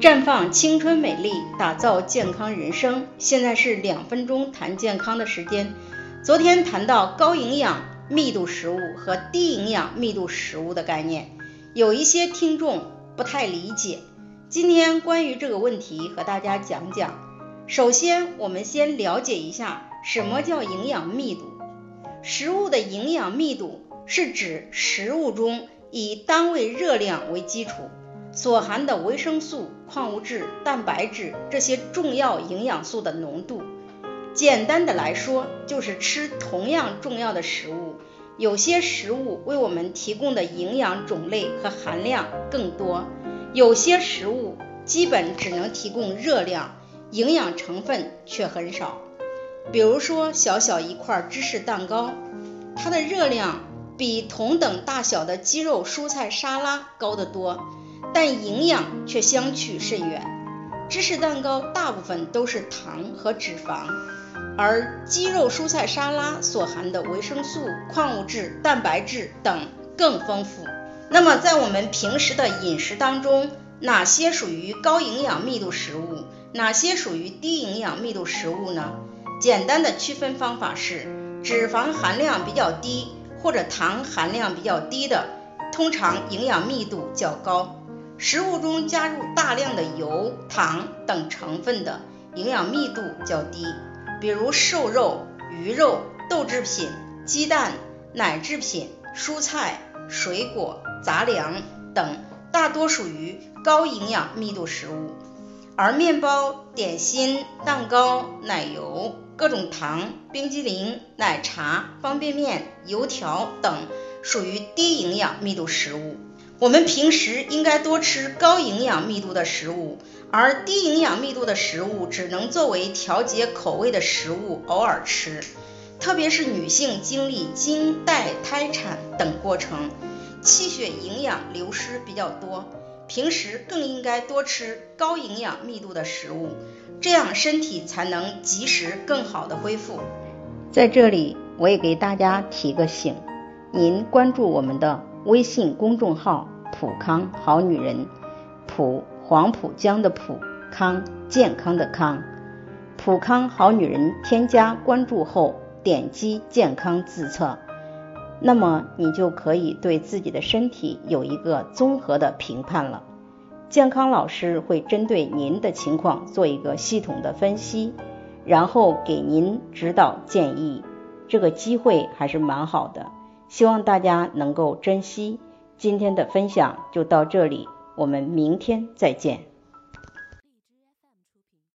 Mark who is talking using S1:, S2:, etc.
S1: 绽放青春美丽，打造健康人生。现在是两分钟谈健康的时间。昨天谈到高营养密度食物和低营养密度食物的概念，有一些听众不太理解。今天关于这个问题和大家讲讲。首先，我们先了解一下什么叫营养密度。食物的营养密度是指食物中以单位热量为基础。所含的维生素、矿物质、蛋白质这些重要营养素的浓度，简单的来说，就是吃同样重要的食物，有些食物为我们提供的营养种类和含量更多，有些食物基本只能提供热量，营养成分却很少。比如说，小小一块芝士蛋糕，它的热量比同等大小的鸡肉蔬菜沙拉高得多。但营养却相去甚远。芝士蛋糕大部分都是糖和脂肪，而鸡肉蔬菜沙拉所含的维生素、矿物质、蛋白质等更丰富。那么在我们平时的饮食当中，哪些属于高营养密度食物，哪些属于低营养密度食物呢？简单的区分方法是，脂肪含量比较低或者糖含量比较低的，通常营养密度较高。食物中加入大量的油、糖等成分的，营养密度较低，比如瘦肉、鱼肉、豆制品、鸡蛋、奶制品、蔬菜、水果、杂粮等，大多属于高营养密度食物。而面包、点心、蛋糕、奶油、各种糖、冰激凌、奶茶、方便面、油条等，属于低营养密度食物。我们平时应该多吃高营养密度的食物，而低营养密度的食物只能作为调节口味的食物偶尔吃。特别是女性经历经、带、胎产等过程，气血营养流失比较多，平时更应该多吃高营养密度的食物，这样身体才能及时更好的恢复。在这里，我也给大家提个醒，您关注我们的微信公众号。普康好女人，普黄浦江的普康健康的康，普康好女人添加关注后，点击健康自测，那么你就可以对自己的身体有一个综合的评判了。健康老师会针对您的情况做一个系统的分析，然后给您指导建议。这个机会还是蛮好的，希望大家能够珍惜。今天的分享就到这里，我们明天再见。